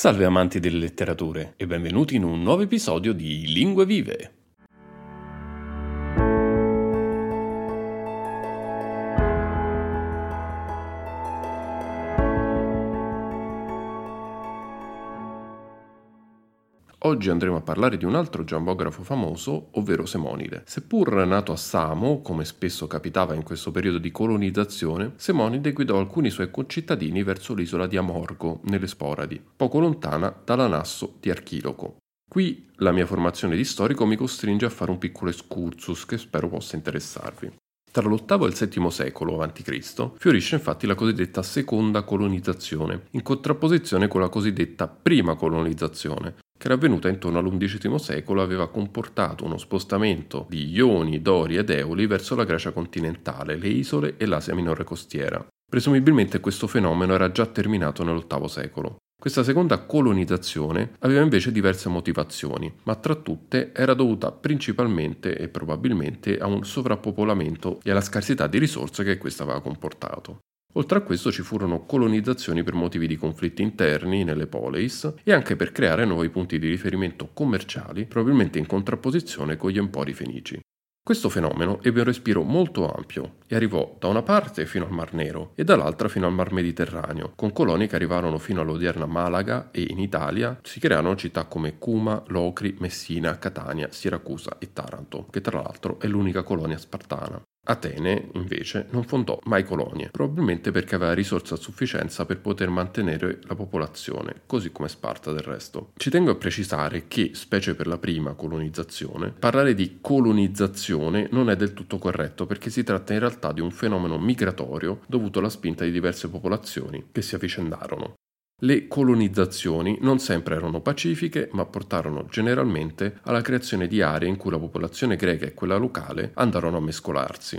Salve amanti delle letterature e benvenuti in un nuovo episodio di Lingue Vive. Oggi andremo a parlare di un altro giambografo famoso, ovvero Semonide. Seppur nato a Samo, come spesso capitava in questo periodo di colonizzazione, Semonide guidò alcuni suoi concittadini verso l'isola di Amorgo, nelle Sporadi, poco lontana dall'Anasso di Archiloco. Qui la mia formazione di storico mi costringe a fare un piccolo excursus che spero possa interessarvi. Tra l'VIII e il VII secolo a.C. fiorisce infatti la cosiddetta seconda colonizzazione, in contrapposizione con la cosiddetta prima colonizzazione, che era avvenuta intorno all'undicesimo secolo aveva comportato uno spostamento di Ioni, Dori ed Eoli verso la Grecia continentale, le isole e l'Asia minore costiera. Presumibilmente questo fenomeno era già terminato nell'VIII secolo. Questa seconda colonizzazione aveva invece diverse motivazioni, ma tra tutte era dovuta principalmente e probabilmente a un sovrappopolamento e alla scarsità di risorse che questo aveva comportato. Oltre a questo ci furono colonizzazioni per motivi di conflitti interni nelle poleis e anche per creare nuovi punti di riferimento commerciali, probabilmente in contrapposizione con gli empori fenici. Questo fenomeno ebbe un respiro molto ampio e arrivò da una parte fino al Mar Nero e dall'altra fino al Mar Mediterraneo, con colonie che arrivarono fino all'odierna Malaga e in Italia si crearono città come Cuma, Locri, Messina, Catania, Siracusa e Taranto, che tra l'altro è l'unica colonia spartana. Atene, invece, non fondò mai colonie, probabilmente perché aveva risorse a sufficienza per poter mantenere la popolazione, così come Sparta del resto. Ci tengo a precisare che, specie per la prima colonizzazione, parlare di colonizzazione non è del tutto corretto perché si tratta in realtà di un fenomeno migratorio dovuto alla spinta di diverse popolazioni che si avvicendarono. Le colonizzazioni non sempre erano pacifiche, ma portarono generalmente alla creazione di aree in cui la popolazione greca e quella locale andarono a mescolarsi.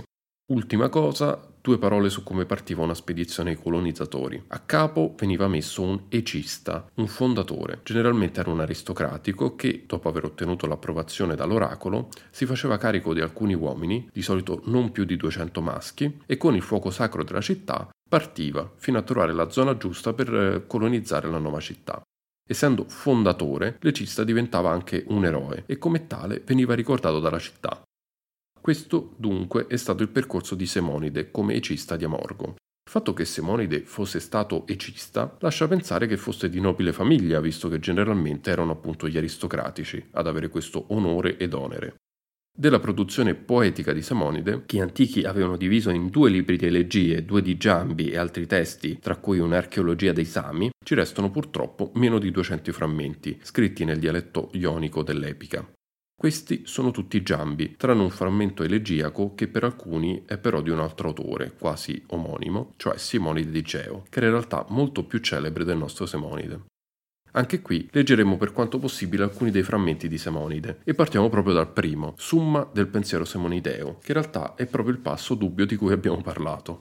Ultima cosa, due parole su come partiva una spedizione ai colonizzatori. A capo veniva messo un ecista, un fondatore. Generalmente era un aristocratico che, dopo aver ottenuto l'approvazione dall'oracolo, si faceva carico di alcuni uomini, di solito non più di 200 maschi, e con il fuoco sacro della città partiva fino a trovare la zona giusta per eh, colonizzare la nuova città. Essendo fondatore, l'Ecista diventava anche un eroe e come tale veniva ricordato dalla città. Questo dunque è stato il percorso di Semonide come ecista di Amorgo. Il fatto che Semonide fosse stato ecista lascia pensare che fosse di nobile famiglia, visto che generalmente erano appunto gli aristocratici ad avere questo onore ed onere. Della produzione poetica di Semonide, che gli antichi avevano diviso in due libri di elegie, due di Giambi e altri testi, tra cui un'archeologia dei Sami, ci restano purtroppo meno di 200 frammenti, scritti nel dialetto ionico dell'epica. Questi sono tutti Giambi, tranne un frammento elegiaco che per alcuni è però di un altro autore, quasi omonimo, cioè Simonide di Geo, che era in realtà molto più celebre del nostro Semonide. Anche qui leggeremo per quanto possibile alcuni dei frammenti di Semonide e partiamo proprio dal primo, Summa del pensiero semonideo, che in realtà è proprio il passo dubbio di cui abbiamo parlato.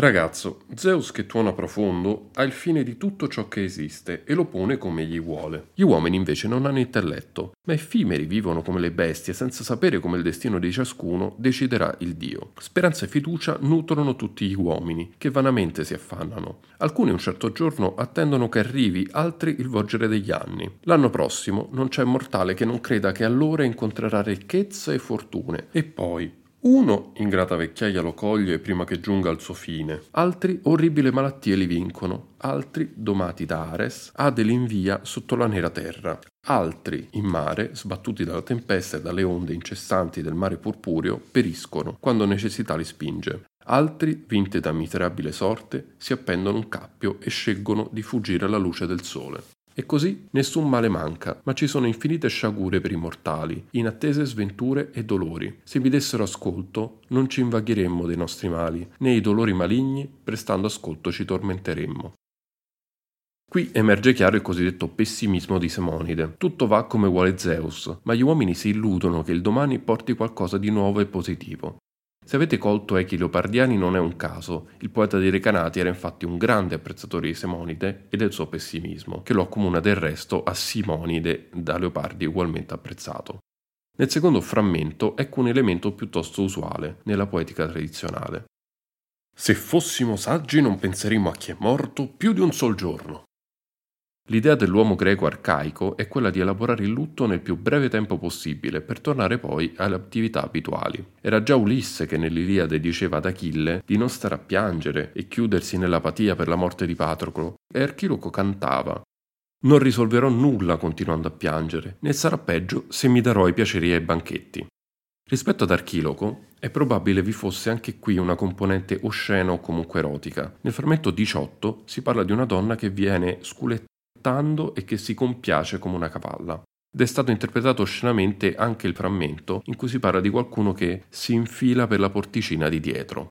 Ragazzo, Zeus che tuona profondo ha il fine di tutto ciò che esiste e lo pone come gli vuole. Gli uomini invece non hanno intelletto, ma effimeri vivono come le bestie senza sapere come il destino di ciascuno deciderà il Dio. Speranza e fiducia nutrono tutti gli uomini, che vanamente si affannano. Alcuni un certo giorno attendono che arrivi, altri il volgere degli anni. L'anno prossimo non c'è mortale che non creda che allora incontrerà ricchezza e fortune. E poi, uno, ingrata vecchiaia lo coglie prima che giunga al suo fine, altri orribili malattie li vincono, altri, domati da Ares, Ade li invia sotto la nera terra, altri, in mare, sbattuti dalla tempesta e dalle onde incessanti del mare purpureo, periscono quando necessità li spinge. Altri, vinti da miserabile sorte, si appendono un cappio e scelgono di fuggire alla luce del sole. E così nessun male manca, ma ci sono infinite sciagure per i mortali, inattese sventure e dolori. Se vi dessero ascolto, non ci invaghiremmo dei nostri mali, né i dolori maligni, prestando ascolto ci tormenteremmo. Qui emerge chiaro il cosiddetto pessimismo di Semonide. Tutto va come vuole Zeus, ma gli uomini si illudono che il domani porti qualcosa di nuovo e positivo. Se avete colto echi leopardiani non è un caso, il poeta dei Recanati era infatti un grande apprezzatore di Semonide e del suo pessimismo, che lo accomuna del resto a Simonide, da Leopardi ugualmente apprezzato. Nel secondo frammento ecco un elemento piuttosto usuale nella poetica tradizionale. Se fossimo saggi non penseremmo a chi è morto più di un sol giorno. L'idea dell'uomo greco arcaico è quella di elaborare il lutto nel più breve tempo possibile per tornare poi alle attività abituali. Era già Ulisse che nell'Iliade diceva ad Achille di non stare a piangere e chiudersi nell'apatia per la morte di Patroclo, e Archiloco cantava non risolverò nulla continuando a piangere, né sarà peggio se mi darò i piaceri e i banchetti. Rispetto ad Archiloco, è probabile vi fosse anche qui una componente oscena o comunque erotica. Nel frammento 18 si parla di una donna che viene sculettata saltando e che si compiace come una cavalla. Ed è stato interpretato oscenamente anche il frammento in cui si parla di qualcuno che si infila per la porticina di dietro.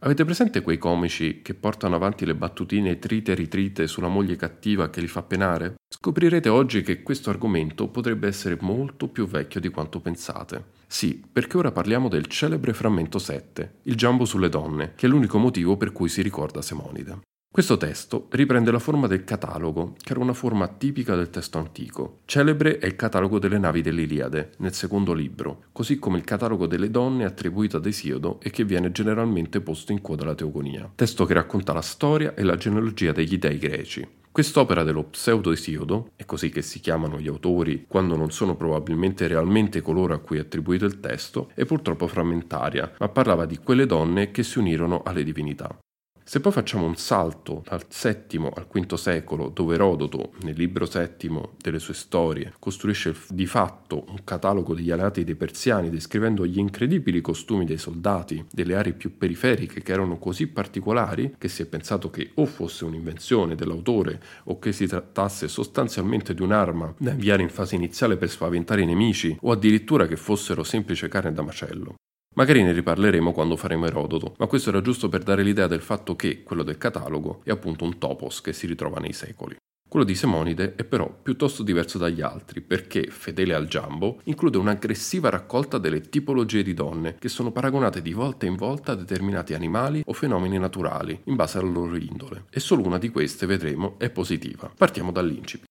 Avete presente quei comici che portano avanti le battutine trite e ritrite sulla moglie cattiva che li fa penare? Scoprirete oggi che questo argomento potrebbe essere molto più vecchio di quanto pensate. Sì, perché ora parliamo del celebre frammento 7, il giambo sulle donne, che è l'unico motivo per cui si ricorda Semonide. Questo testo riprende la forma del catalogo, che era una forma tipica del testo antico. Celebre è il catalogo delle navi dell'Iliade, nel secondo libro, così come il catalogo delle donne attribuito ad Esiodo e che viene generalmente posto in coda alla Teogonia. Testo che racconta la storia e la genealogia degli dei greci. Quest'opera dello pseudo-Esiodo, è così che si chiamano gli autori quando non sono probabilmente realmente coloro a cui è attribuito il testo, è purtroppo frammentaria, ma parlava di quelle donne che si unirono alle divinità. Se poi facciamo un salto dal VII al V secolo, dove Erodoto, nel libro settimo delle sue storie, costruisce di fatto un catalogo degli alleati dei persiani, descrivendo gli incredibili costumi dei soldati delle aree più periferiche che erano così particolari che si è pensato che o fosse un'invenzione dell'autore o che si trattasse sostanzialmente di un'arma da inviare in fase iniziale per spaventare i nemici o addirittura che fossero semplice carne da macello. Magari ne riparleremo quando faremo Erodoto, ma questo era giusto per dare l'idea del fatto che quello del catalogo è appunto un topos che si ritrova nei secoli. Quello di Semonide è però piuttosto diverso dagli altri perché, fedele al Giambo, include un'aggressiva raccolta delle tipologie di donne che sono paragonate di volta in volta a determinati animali o fenomeni naturali in base alla loro indole e solo una di queste, vedremo, è positiva. Partiamo dall'incipit.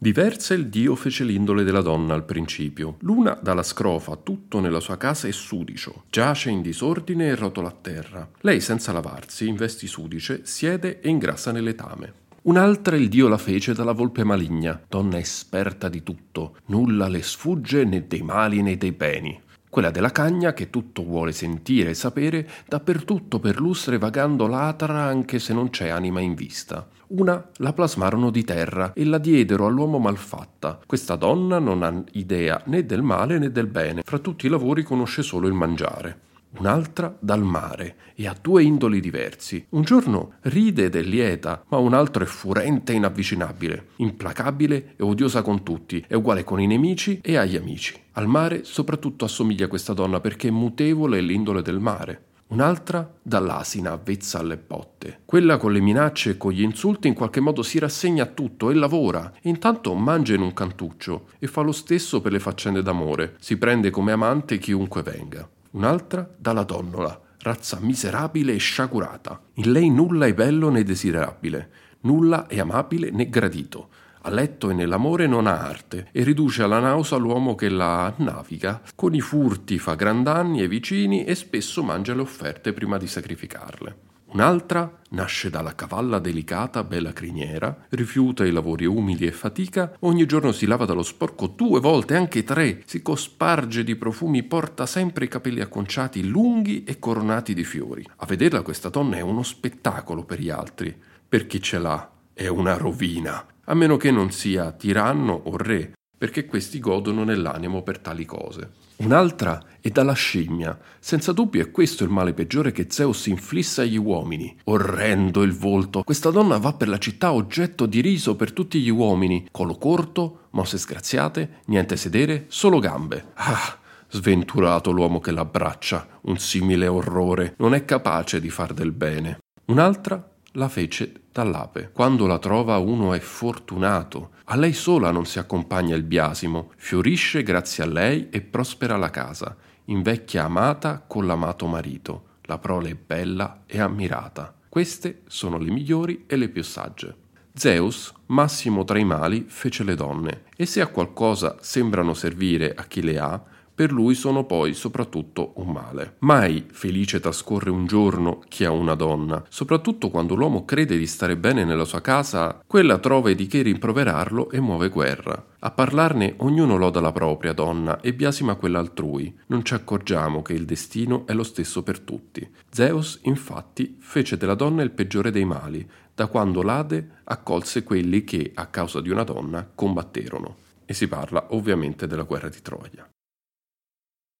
Diversa il dio fece l'indole della donna al principio. L'una dalla scrofa, tutto nella sua casa è sudicio, giace in disordine e rotola a terra. Lei senza lavarsi, in vesti sudice, siede e ingrassa nell'etame. Un'altra il dio la fece dalla volpe maligna, donna esperta di tutto, nulla le sfugge né dei mali né dei beni. Quella della cagna che tutto vuole sentire e sapere, dappertutto per lustre vagando l'atra anche se non c'è anima in vista. Una la plasmarono di terra e la diedero all'uomo malfatta. Questa donna non ha idea né del male né del bene, fra tutti i lavori conosce solo il mangiare un'altra dal mare e ha due indoli diversi. Un giorno ride ed è lieta, ma un altro è furente e inavvicinabile, implacabile e odiosa con tutti, è uguale con i nemici e agli amici. Al mare soprattutto assomiglia questa donna perché è mutevole l'indole del mare un'altra dall'asina avvezza alle botte. Quella con le minacce e con gli insulti in qualche modo si rassegna a tutto e lavora, e intanto mangia in un cantuccio e fa lo stesso per le faccende d'amore, si prende come amante chiunque venga. Un'altra dalla donnola, razza miserabile e sciagurata. In lei nulla è bello né desiderabile, nulla è amabile né gradito a letto e nell'amore non ha arte e riduce alla nausea l'uomo che la naviga. Con i furti fa gran danni ai vicini e spesso mangia le offerte prima di sacrificarle. Un'altra nasce dalla cavalla delicata, bella criniera, rifiuta i lavori umili e fatica, ogni giorno si lava dallo sporco due volte, anche tre, si cosparge di profumi, porta sempre i capelli acconciati, lunghi e coronati di fiori. A vederla questa donna è uno spettacolo per gli altri. Per chi ce l'ha è una rovina a meno che non sia tiranno o re, perché questi godono nell'animo per tali cose. Un'altra è dalla scimmia. Senza dubbio è questo il male peggiore che Zeus inflisse agli uomini. Orrendo il volto. Questa donna va per la città oggetto di riso per tutti gli uomini. Colo corto, mosse sgraziate, niente sedere, solo gambe. Ah! Sventurato l'uomo che l'abbraccia, un simile orrore, non è capace di far del bene. Un'altra la fece dall'ape. Quando la trova uno è fortunato. A lei sola non si accompagna il biasimo, fiorisce grazie a lei e prospera la casa. Invecchia amata con l'amato marito. La prole è bella e ammirata. Queste sono le migliori e le più sagge. Zeus, massimo tra i mali, fece le donne, e se a qualcosa sembrano servire a chi le ha, per lui sono poi soprattutto un male. Mai felice trascorre un giorno chi ha una donna, soprattutto quando l'uomo crede di stare bene nella sua casa, quella trova di che rimproverarlo e muove guerra. A parlarne ognuno loda la propria donna e biasima quella altrui. Non ci accorgiamo che il destino è lo stesso per tutti. Zeus, infatti, fece della donna il peggiore dei mali, da quando l'Ade accolse quelli che, a causa di una donna, combatterono. E si parla ovviamente della guerra di Troia.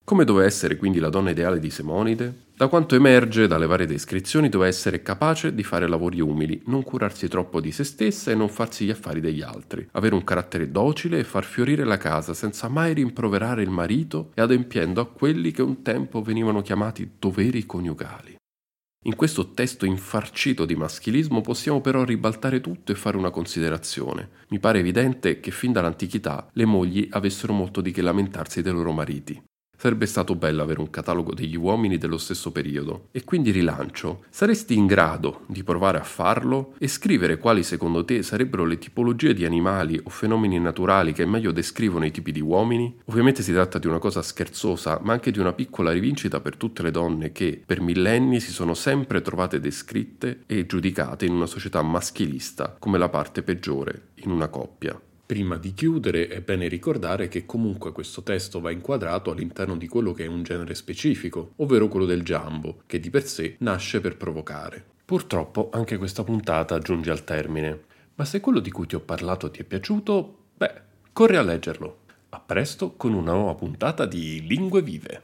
Come doveva essere quindi la donna ideale di Semonide? Da quanto emerge dalle varie descrizioni, doveva essere capace di fare lavori umili, non curarsi troppo di se stessa e non farsi gli affari degli altri, avere un carattere docile e far fiorire la casa senza mai rimproverare il marito e adempiendo a quelli che un tempo venivano chiamati doveri coniugali. In questo testo infarcito di maschilismo possiamo però ribaltare tutto e fare una considerazione. Mi pare evidente che fin dall'antichità le mogli avessero molto di che lamentarsi dei loro mariti. Sarebbe stato bello avere un catalogo degli uomini dello stesso periodo. E quindi rilancio. Saresti in grado di provare a farlo e scrivere quali secondo te sarebbero le tipologie di animali o fenomeni naturali che meglio descrivono i tipi di uomini? Ovviamente si tratta di una cosa scherzosa, ma anche di una piccola rivincita per tutte le donne che per millenni si sono sempre trovate descritte e giudicate in una società maschilista come la parte peggiore in una coppia. Prima di chiudere è bene ricordare che comunque questo testo va inquadrato all'interno di quello che è un genere specifico, ovvero quello del giambo, che di per sé nasce per provocare. Purtroppo anche questa puntata giunge al termine, ma se quello di cui ti ho parlato ti è piaciuto, beh, corri a leggerlo. A presto con una nuova puntata di Lingue Vive.